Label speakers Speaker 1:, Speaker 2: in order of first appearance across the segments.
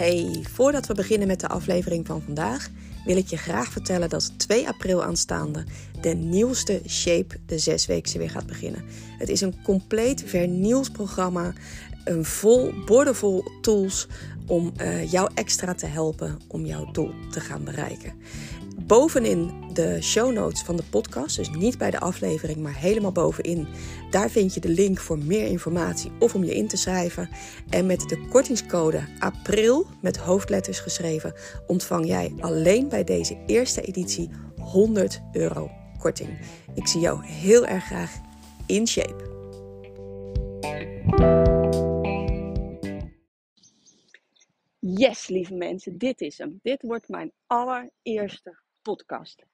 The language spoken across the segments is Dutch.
Speaker 1: Hey, voordat we beginnen met de aflevering van vandaag, wil ik je graag vertellen dat 2 april aanstaande de nieuwste Shape de zesweekse weer gaat beginnen. Het is een compleet vernieuwd programma, een vol, bordevol tools om uh, jou extra te helpen om jouw doel te gaan bereiken bovenin de show notes van de podcast, dus niet bij de aflevering, maar helemaal bovenin. Daar vind je de link voor meer informatie of om je in te schrijven. En met de kortingscode APRIL met hoofdletters geschreven ontvang jij alleen bij deze eerste editie 100 euro korting. Ik zie jou heel erg graag in shape. Yes, lieve mensen, dit is hem. Dit wordt mijn allereerste podcast.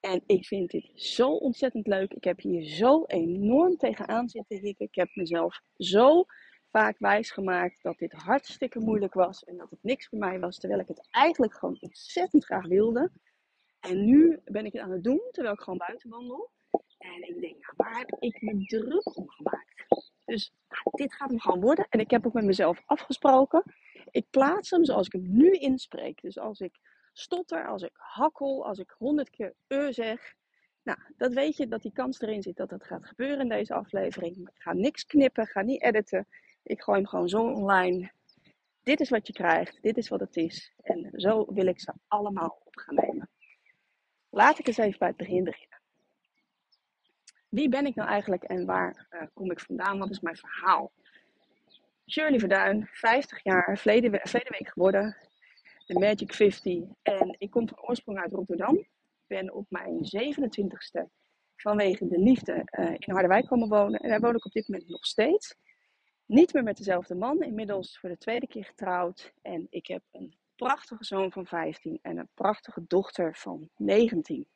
Speaker 1: En ik vind dit zo ontzettend leuk. Ik heb hier zo enorm tegenaan zitten hikken. Ik heb mezelf zo vaak wijsgemaakt dat dit hartstikke moeilijk was en dat het niks voor mij was, terwijl ik het eigenlijk gewoon ontzettend graag wilde. En nu ben ik het aan het doen, terwijl ik gewoon buiten wandel. En ik denk, nou, waar heb ik me druk om gemaakt? Dus nou, dit gaat hem gewoon worden. En ik heb ook met mezelf afgesproken. Ik plaats hem zoals ik hem nu inspreek. Dus als ik stotter, als ik hakkel, als ik honderd keer e zeg. Nou, dat weet je dat die kans erin zit dat dat gaat gebeuren in deze aflevering. ik ga niks knippen, ga niet editen. Ik gooi hem gewoon zo online. Dit is wat je krijgt, dit is wat het is. En zo wil ik ze allemaal op gaan nemen. Laat ik eens even bij het begin beginnen. Wie ben ik nou eigenlijk en waar uh, kom ik vandaan? Wat is mijn verhaal? Shirley Verduin, 50 jaar, verleden, verleden week geworden de Magic 50. En ik kom van oorsprong uit Rotterdam. Ik ben op mijn 27ste vanwege de liefde uh, in Harderwijk komen wonen. En daar woon ik op dit moment nog steeds. Niet meer met dezelfde man, inmiddels voor de tweede keer getrouwd. En ik heb een prachtige zoon van 15 en een prachtige dochter van 19. Um,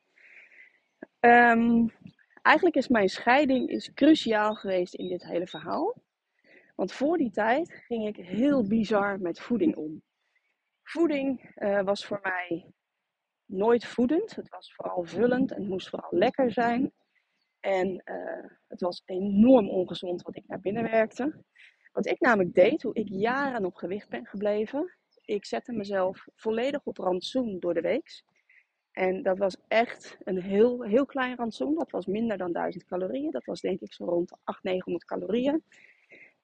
Speaker 1: ehm, eigenlijk is mijn scheiding is cruciaal geweest in dit hele verhaal. Want voor die tijd ging ik heel bizar met voeding om. Voeding uh, was voor mij nooit voedend. Het was vooral vullend en het moest vooral lekker zijn. En uh, het was enorm ongezond wat ik naar binnen werkte. Wat ik namelijk deed, hoe ik jaren op gewicht ben gebleven. Ik zette mezelf volledig op rantsoen door de week. En dat was echt een heel, heel klein rantsoen. Dat was minder dan 1000 calorieën. Dat was denk ik zo rond 800, 900 calorieën.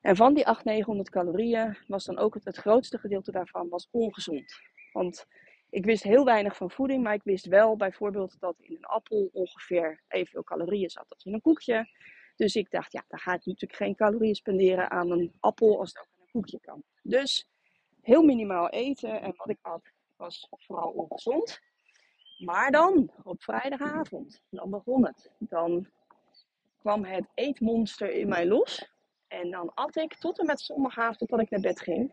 Speaker 1: En van die 800, 900 calorieën was dan ook het, grootste gedeelte daarvan was ongezond. Want ik wist heel weinig van voeding, maar ik wist wel bijvoorbeeld dat in een appel ongeveer evenveel calorieën zat als in een koekje. Dus ik dacht, ja, daar ga ik natuurlijk geen calorieën spenderen aan een appel als het ook aan een koekje kan. Dus heel minimaal eten en wat ik at was vooral ongezond. Maar dan, op vrijdagavond, dan begon het. Dan kwam het eetmonster in mij los. En dan at ik tot en met zondagavond, totdat ik naar bed ging,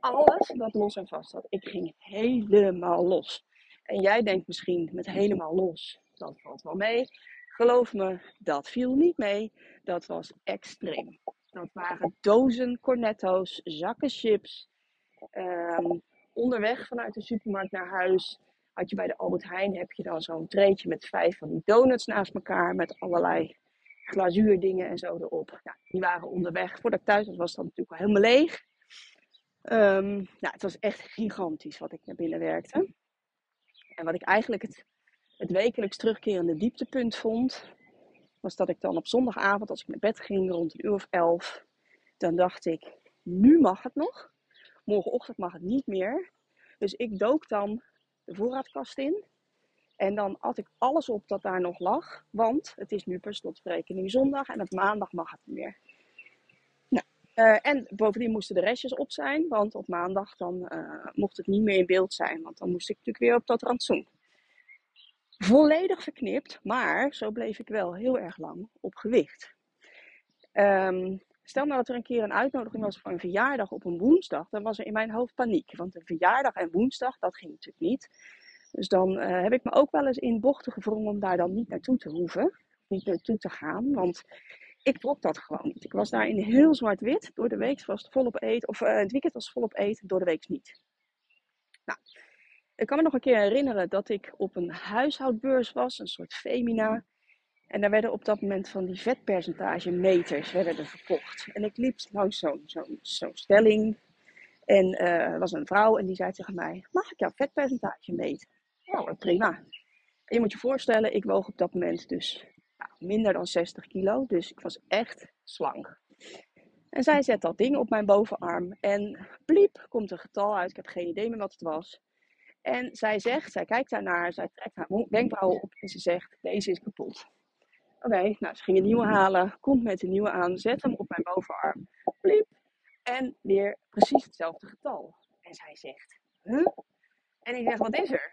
Speaker 1: alles dat los en vast zat. Ik ging helemaal los. En jij denkt misschien met helemaal los, dat valt wel mee. Geloof me, dat viel niet mee. Dat was extreem. Dat waren dozen cornetto's, zakken chips. Ehm, onderweg vanuit de supermarkt naar huis had je bij de Albert Heijn heb je dan zo'n treetje met vijf van die donuts naast elkaar met allerlei glazuurdingen en zo erop. Die waren onderweg. Voordat ik thuis was, was dat natuurlijk al helemaal leeg. Um, nou, het was echt gigantisch wat ik naar binnen werkte. En wat ik eigenlijk het, het wekelijks terugkerende dieptepunt vond, was dat ik dan op zondagavond, als ik naar bed ging rond een uur of elf, dan dacht ik, nu mag het nog. Morgenochtend mag het niet meer. Dus ik dook dan de voorraadkast in en dan at ik alles op dat daar nog lag. Want het is nu per slotverrekening zondag en op maandag mag het niet meer. Nou, uh, en bovendien moesten de restjes op zijn. Want op maandag dan uh, mocht het niet meer in beeld zijn. Want dan moest ik natuurlijk weer op dat rantsoen. Volledig verknipt, maar zo bleef ik wel heel erg lang op gewicht. Um, stel nou dat er een keer een uitnodiging was voor een verjaardag op een woensdag. Dan was er in mijn hoofd paniek. Want een verjaardag en woensdag, dat ging natuurlijk niet. Dus dan uh, heb ik me ook wel eens in bochten gevrongen om daar dan niet naartoe te hoeven. Niet naartoe te gaan, want ik trok dat gewoon niet. Ik was daar in heel zwart-wit. Door de week was het volop eten. Of uh, het weekend was volop eten, door de week niet. Nou, ik kan me nog een keer herinneren dat ik op een huishoudbeurs was. Een soort femina. En daar werden op dat moment van die vetpercentage meters werden er verkocht. En ik liep langs zo'n zo, zo stelling En uh, er was een vrouw en die zei tegen mij: Mag ik jouw vetpercentage meten? Nou, prima. Je moet je voorstellen, ik woog op dat moment dus nou, minder dan 60 kilo. Dus ik was echt slank. En zij zet dat ding op mijn bovenarm. En bliep, komt een getal uit. Ik heb geen idee meer wat het was. En zij zegt, zij kijkt daarnaar, zij trekt haar wenkbrauwen op en ze zegt, deze is kapot. Oké, nou ze ging een nieuwe halen, komt met een nieuwe aan, zet hem op mijn bovenarm. Bliep. En weer precies hetzelfde getal. En zij zegt, huh? En ik zeg, wat is er?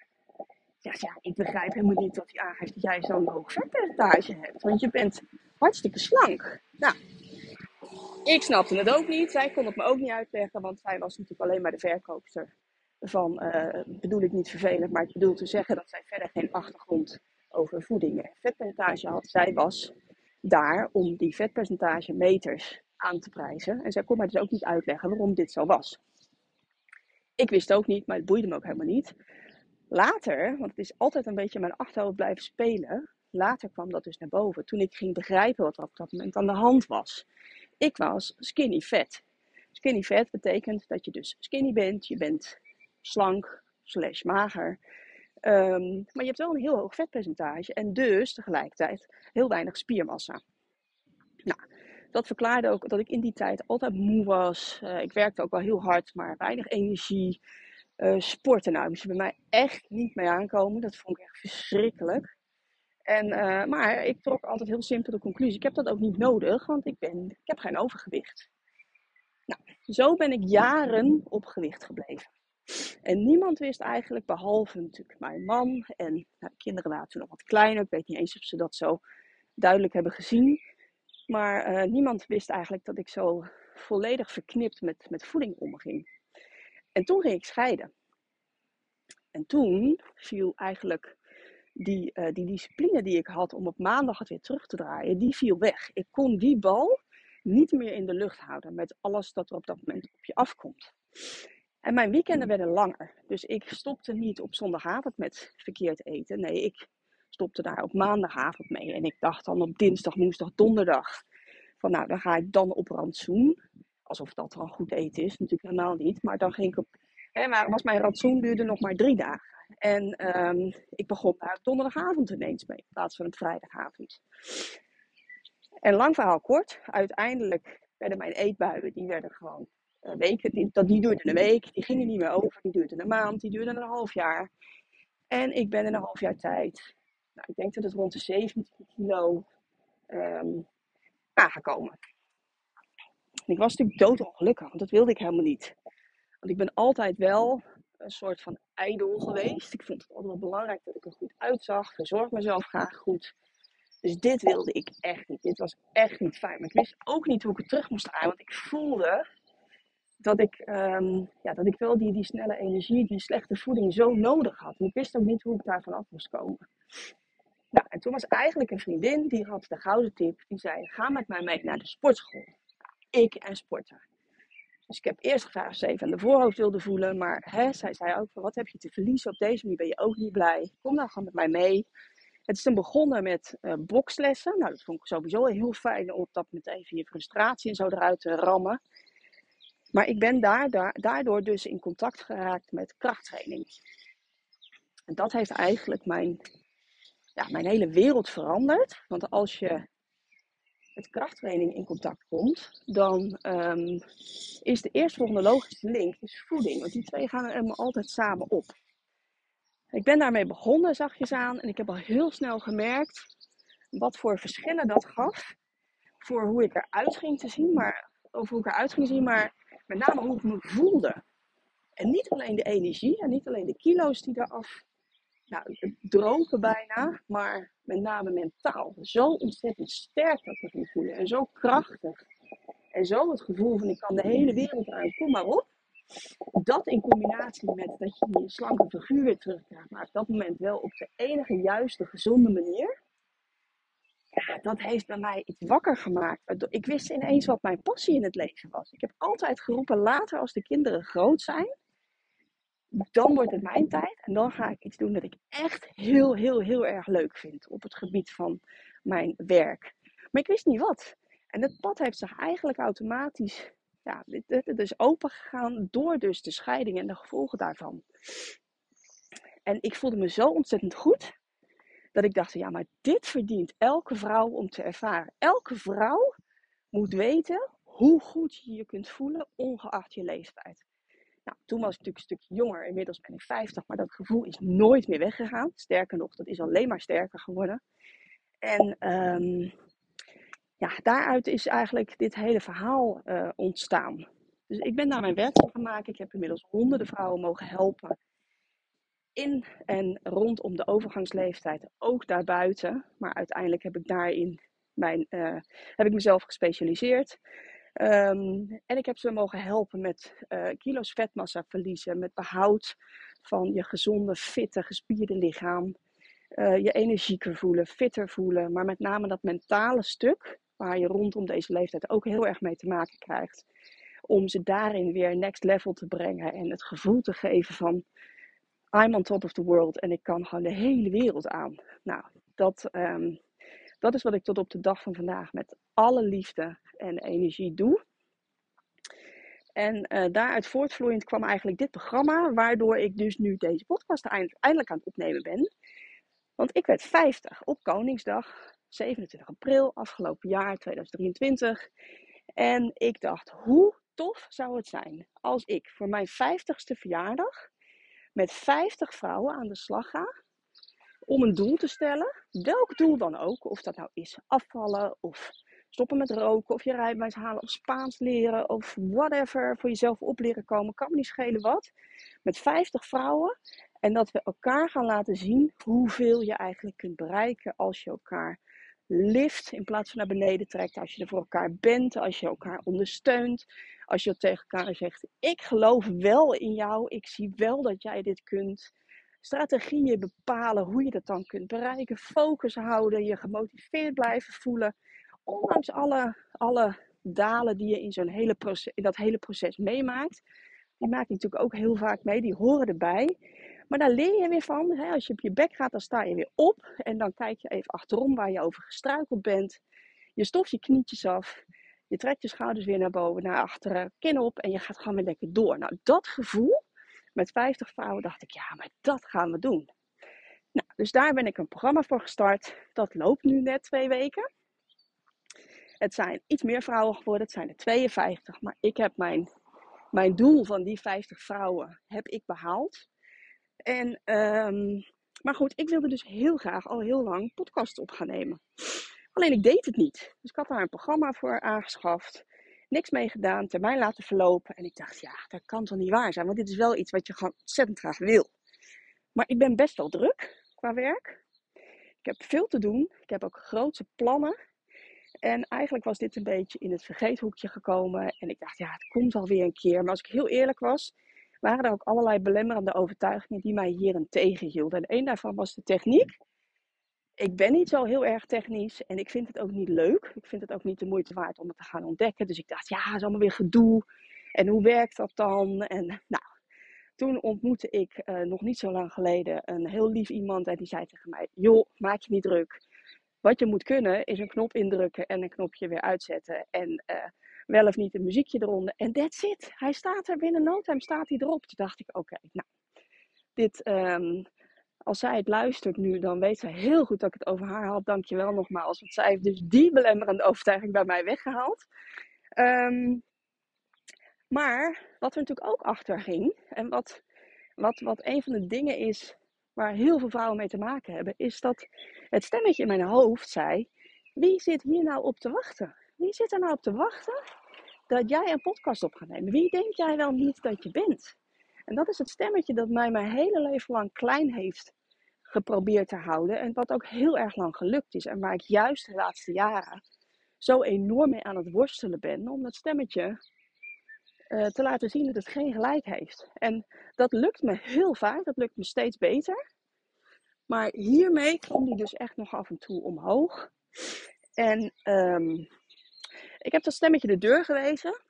Speaker 1: Ja, ik begrijp helemaal niet dat hij aangeeft dat jij zo'n hoog vetpercentage hebt. Want je bent hartstikke slank. Nou, ik snapte het ook niet. Zij kon het me ook niet uitleggen, want zij was natuurlijk alleen maar de verkoopster van, uh, bedoel ik niet vervelend, maar ik bedoel te zeggen dat zij verder geen achtergrond over voeding en vetpercentage had. Zij was daar om die vetpercentage meters aan te prijzen. En zij kon mij dus ook niet uitleggen waarom dit zo was. Ik wist ook niet, maar het boeide me ook helemaal niet. Later, want het is altijd een beetje mijn achterhoofd blijven spelen. Later kwam dat dus naar boven. Toen ik ging begrijpen wat er op dat moment aan de hand was. Ik was skinny fat. Skinny fat betekent dat je dus skinny bent. Je bent slank slash mager. Um, maar je hebt wel een heel hoog vetpercentage. En dus tegelijkertijd heel weinig spiermassa. Nou, dat verklaarde ook dat ik in die tijd altijd moe was. Uh, ik werkte ook wel heel hard, maar weinig energie. Uh, sporten, nou, moest je bij mij echt niet mee aankomen. Dat vond ik echt verschrikkelijk. En, uh, maar ik trok altijd heel simpel de conclusie: ik heb dat ook niet nodig, want ik, ben, ik heb geen overgewicht. Nou, zo ben ik jaren op gewicht gebleven. En niemand wist eigenlijk, behalve natuurlijk mijn man en nou, de kinderen waren toen nog wat kleiner. Ik weet niet eens of ze dat zo duidelijk hebben gezien. Maar uh, niemand wist eigenlijk dat ik zo volledig verknipt met, met voeding omging. En toen ging ik scheiden. En toen viel eigenlijk die, uh, die discipline die ik had om op maandag het weer terug te draaien, die viel weg. Ik kon die bal niet meer in de lucht houden met alles dat er op dat moment op je afkomt. En mijn weekenden werden langer. Dus ik stopte niet op zondagavond met verkeerd eten. Nee, ik stopte daar op maandagavond mee. En ik dacht dan op dinsdag, woensdag, donderdag. Van nou, dan ga ik dan op rantsoen. Alsof dat dan goed eten is. Natuurlijk helemaal niet. Maar dan ging ik op. Hè, maar was mijn rantsoen duurde nog maar drie dagen. En um, ik begon daar donderdagavond ineens mee. In plaats van een vrijdagavond. En lang verhaal kort. Uiteindelijk werden mijn eetbuien. Die werden gewoon weken, die, dat, die duurde een week, die gingen niet meer over, die duurde een maand, die duurde een half jaar. En ik ben in een half jaar tijd, nou, ik denk dat het rond de 17 kilo um, aangekomen. En ik was natuurlijk doodongelukkig, want dat wilde ik helemaal niet. Want ik ben altijd wel een soort van ijdel geweest. Ik vond het altijd wel belangrijk dat ik er goed uitzag. Verzorg mezelf graag goed. Dus dit wilde ik echt niet. Dit was echt niet fijn. Maar ik wist ook niet hoe ik het terug moest draaien. Want ik voelde dat ik, um, ja, dat ik wel die, die snelle energie, die slechte voeding zo nodig had. En ik wist ook niet hoe ik daar vanaf moest komen. Nou, en toen was eigenlijk een vriendin, die had de gouden tip. Die zei, ga met mij mee naar de sportschool. Ik en sporten. Dus ik heb eerst gevraagd of ze even aan de voorhoofd wilde voelen. Maar hè, zij zei ook, van, wat heb je te verliezen? Op deze manier ben je ook niet blij. Kom nou gewoon met mij mee. Het is dan begonnen met uh, bokslessen. Nou, dat vond ik sowieso heel fijn om dat moment even je frustratie en zo eruit te rammen. Maar ik ben daar, daardoor dus in contact geraakt met krachttraining. En dat heeft eigenlijk mijn, ja, mijn hele wereld veranderd. Want als je met krachttraining in contact komt, dan um, is de eerstvolgende logische link is voeding. Want die twee gaan er altijd samen op. Ik ben daarmee begonnen, zachtjes aan. En ik heb al heel snel gemerkt wat voor verschillen dat gaf. Voor hoe ik eruit ging te zien, maar over hoe ik eruit ging zien, maar met name hoe ik me voelde. En niet alleen de energie en niet alleen de kilo's die eraf nou, dropen bijna, maar met name mentaal. Zo ontzettend sterk dat ik me voelen en zo krachtig. En zo het gevoel van ik kan de hele wereld aan, kom maar op. Dat in combinatie met dat je je slanke figuur weer terugkrijgt, maar op dat moment wel op de enige juiste, gezonde manier dat heeft bij mij iets wakker gemaakt. Ik wist ineens wat mijn passie in het leven was. Ik heb altijd geroepen, later als de kinderen groot zijn, dan wordt het mijn tijd. En dan ga ik iets doen dat ik echt heel, heel, heel erg leuk vind op het gebied van mijn werk. Maar ik wist niet wat. En het pad heeft zich eigenlijk automatisch ja, het is open gegaan door dus de scheiding en de gevolgen daarvan. En ik voelde me zo ontzettend goed dat ik dacht, ja, maar dit verdient elke vrouw om te ervaren. Elke vrouw moet weten hoe goed je je kunt voelen, ongeacht je leeftijd. Nou, toen was ik natuurlijk een stukje jonger, inmiddels ben ik 50, maar dat gevoel is nooit meer weggegaan. Sterker nog, dat is alleen maar sterker geworden. En um, ja, daaruit is eigenlijk dit hele verhaal uh, ontstaan. Dus ik ben daar mijn werk van gaan maken. Ik heb inmiddels honderden vrouwen mogen helpen. In en rondom de overgangsleeftijd, ook daarbuiten. Maar uiteindelijk heb ik daarin mijn, uh, heb ik mezelf gespecialiseerd. Um, en ik heb ze mogen helpen met uh, kilo's vetmassa verliezen, met behoud van je gezonde, fitte, gespierde lichaam. Uh, je energieker voelen, fitter voelen, maar met name dat mentale stuk, waar je rondom deze leeftijd ook heel erg mee te maken krijgt. Om ze daarin weer next level te brengen en het gevoel te geven van I'm on top of the world en ik kan gewoon de hele wereld aan. Nou, dat, um, dat is wat ik tot op de dag van vandaag met alle liefde en energie doe. En uh, daaruit voortvloeiend kwam eigenlijk dit programma, waardoor ik dus nu deze podcast eindelijk aan het opnemen ben. Want ik werd 50 op Koningsdag, 27 april afgelopen jaar 2023. En ik dacht, hoe tof zou het zijn als ik voor mijn 50ste verjaardag met 50 vrouwen aan de slag ga om een doel te stellen. Welk doel dan ook. Of dat nou is afvallen of stoppen met roken of je rijbewijs halen of Spaans leren of whatever. Voor jezelf op leren komen. Kan me niet schelen wat. Met 50 vrouwen. En dat we elkaar gaan laten zien hoeveel je eigenlijk kunt bereiken als je elkaar lift in plaats van naar beneden trekt. Als je er voor elkaar bent, als je elkaar ondersteunt. Als je tegen elkaar zegt: Ik geloof wel in jou, ik zie wel dat jij dit kunt. Strategieën bepalen hoe je dat dan kunt bereiken. Focus houden, je gemotiveerd blijven voelen. Ondanks alle, alle dalen die je in, zo'n hele proces, in dat hele proces meemaakt. Die maak je natuurlijk ook heel vaak mee, die horen erbij. Maar daar leer je weer van. Hè? Als je op je bek gaat, dan sta je weer op. En dan kijk je even achterom waar je over gestruikeld bent. Je stoft je knietjes af. Je trekt je schouders weer naar boven, naar achteren, kin op. En je gaat gewoon weer lekker door. Nou, dat gevoel met 50 vrouwen dacht ik, ja, maar dat gaan we doen. Nou, dus daar ben ik een programma voor gestart. Dat loopt nu net twee weken. Het zijn iets meer vrouwen geworden. Het zijn er 52. Maar ik heb mijn, mijn doel van die 50 vrouwen heb ik behaald. En, um, maar goed, ik wilde dus heel graag al heel lang podcasts op gaan nemen. Alleen ik deed het niet. Dus ik had daar een programma voor aangeschaft. Niks mee gedaan, termijn laten verlopen. En ik dacht, ja, dat kan toch niet waar zijn. Want dit is wel iets wat je gewoon ontzettend graag wil. Maar ik ben best wel druk qua werk. Ik heb veel te doen. Ik heb ook grote plannen. En eigenlijk was dit een beetje in het vergeethoekje gekomen. En ik dacht, ja, het komt alweer een keer. Maar als ik heel eerlijk was, waren er ook allerlei belemmerende overtuigingen die mij hierin tegenhielden. En een daarvan was de techniek. Ik ben niet zo heel erg technisch en ik vind het ook niet leuk. Ik vind het ook niet de moeite waard om het te gaan ontdekken. Dus ik dacht, ja, het is allemaal weer gedoe. En hoe werkt dat dan? En nou, toen ontmoette ik uh, nog niet zo lang geleden een heel lief iemand en die zei tegen mij: Joh, maak je niet druk. Wat je moet kunnen is een knop indrukken en een knopje weer uitzetten. En uh, wel of niet een muziekje eronder. En that's it. Hij staat er binnen no time, staat hij erop. Toen dacht ik, oké, nou, dit, um, als zij het luistert nu, dan weet ze heel goed dat ik het over haar had. Dankjewel nogmaals. Want zij heeft dus die belemmerende overtuiging bij mij weggehaald. Um, maar wat er natuurlijk ook achter ging, en wat, wat, wat een van de dingen is waar heel veel vrouwen mee te maken hebben, is dat het stemmetje in mijn hoofd zei: Wie zit hier nou op te wachten? Wie zit er nou op te wachten dat jij een podcast op gaat nemen? Wie denk jij wel niet dat je bent? En dat is het stemmetje dat mij mijn hele leven lang klein heeft geprobeerd te houden. En wat ook heel erg lang gelukt is. En waar ik juist de laatste jaren zo enorm mee aan het worstelen ben. Om dat stemmetje uh, te laten zien dat het geen gelijk heeft. En dat lukt me heel vaak. Dat lukt me steeds beter. Maar hiermee komt hij dus echt nog af en toe omhoog. En um, ik heb dat stemmetje de deur gewezen.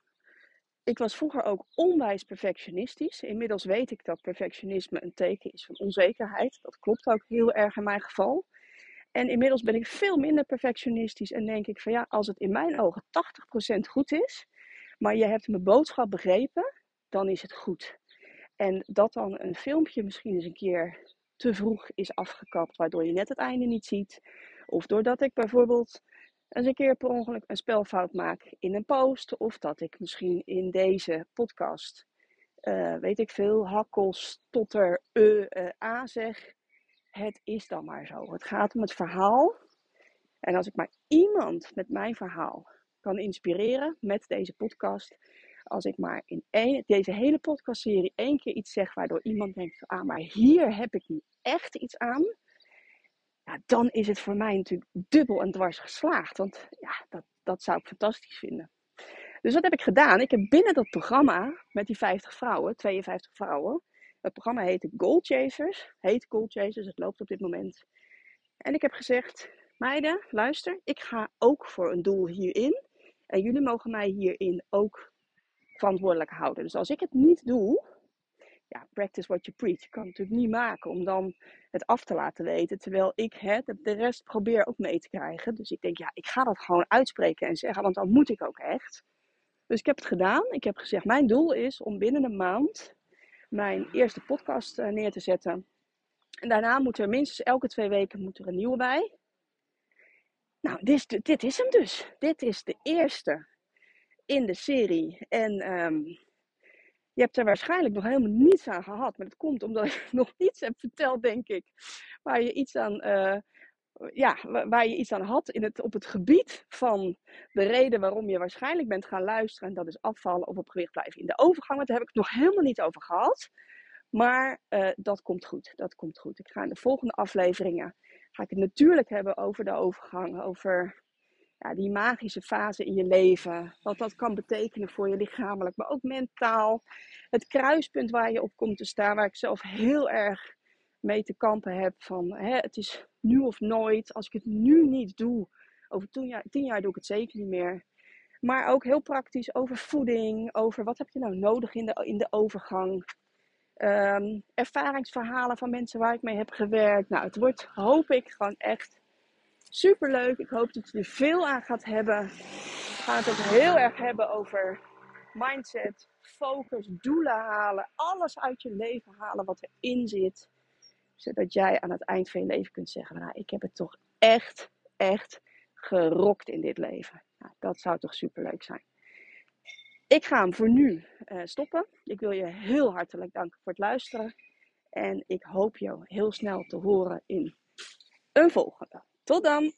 Speaker 1: Ik was vroeger ook onwijs perfectionistisch. Inmiddels weet ik dat perfectionisme een teken is van onzekerheid. Dat klopt ook heel erg in mijn geval. En inmiddels ben ik veel minder perfectionistisch en denk ik van ja, als het in mijn ogen 80% goed is, Maar je hebt mijn boodschap begrepen, dan is het goed. En dat dan een filmpje misschien eens een keer te vroeg is afgekapt, waardoor je net het einde niet ziet. Of doordat ik bijvoorbeeld eens een keer per ongeluk een spelfout maak in een post. Of dat ik misschien in deze podcast, uh, weet ik veel, hakkels, totter, e, uh, a zeg. Het is dan maar zo. Het gaat om het verhaal. En als ik maar iemand met mijn verhaal kan inspireren met deze podcast. Als ik maar in deze hele podcastserie één keer iets zeg waardoor iemand denkt: ah, maar hier heb ik nu echt iets aan ja, dan is het voor mij natuurlijk dubbel en dwars geslaagd. Want ja, dat, dat zou ik fantastisch vinden. Dus wat heb ik gedaan? Ik heb binnen dat programma met die 50 vrouwen, 52 vrouwen. Het programma heet Goal Chasers. Heet Goal Chasers, het loopt op dit moment. En ik heb gezegd, meiden, luister, ik ga ook voor een doel hierin. En jullie mogen mij hierin ook verantwoordelijk houden. Dus als ik het niet doe, ja, practice what you preach. Ik kan het natuurlijk niet maken om dan het af te laten weten. Terwijl ik hè, de rest probeer ook mee te krijgen. Dus ik denk, ja, ik ga dat gewoon uitspreken en zeggen, want dan moet ik ook echt. Dus ik heb het gedaan. Ik heb gezegd, mijn doel is om binnen een maand mijn eerste podcast eh, neer te zetten. En daarna moet er minstens elke twee weken moet er een nieuwe bij. Nou, dit, dit is hem dus. Dit is de eerste in de serie. En um, je hebt er waarschijnlijk nog helemaal niets aan gehad. Maar dat komt omdat ik nog niets heb verteld, denk ik. Waar je iets aan, uh, ja, waar je iets aan had in het, op het gebied van de reden waarom je waarschijnlijk bent gaan luisteren. En dat is afvallen of op gewicht blijven in de overgang. Daar heb ik het nog helemaal niet over gehad. Maar uh, dat komt goed. Dat komt goed. Ik ga in de volgende afleveringen ga ik het natuurlijk hebben over de overgang. Over ja, die magische fase in je leven. Wat dat kan betekenen voor je lichamelijk, maar ook mentaal. Het kruispunt waar je op komt te staan, waar ik zelf heel erg mee te kampen heb. Van hè, het is nu of nooit. Als ik het nu niet doe, over tien jaar, jaar doe ik het zeker niet meer. Maar ook heel praktisch over voeding, over wat heb je nou nodig in de, in de overgang. Um, ervaringsverhalen van mensen waar ik mee heb gewerkt. Nou, het wordt, hoop ik, gewoon echt Super leuk. Ik hoop dat je er veel aan gaat hebben. We gaan het ook heel erg hebben over mindset, focus, doelen halen. Alles uit je leven halen wat erin zit. Zodat jij aan het eind van je leven kunt zeggen: Nou, ik heb het toch echt, echt gerokt in dit leven. Nou, dat zou toch super leuk zijn. Ik ga hem voor nu uh, stoppen. Ik wil je heel hartelijk danken voor het luisteren. En ik hoop jou heel snel te horen in een volgende. Tot dan!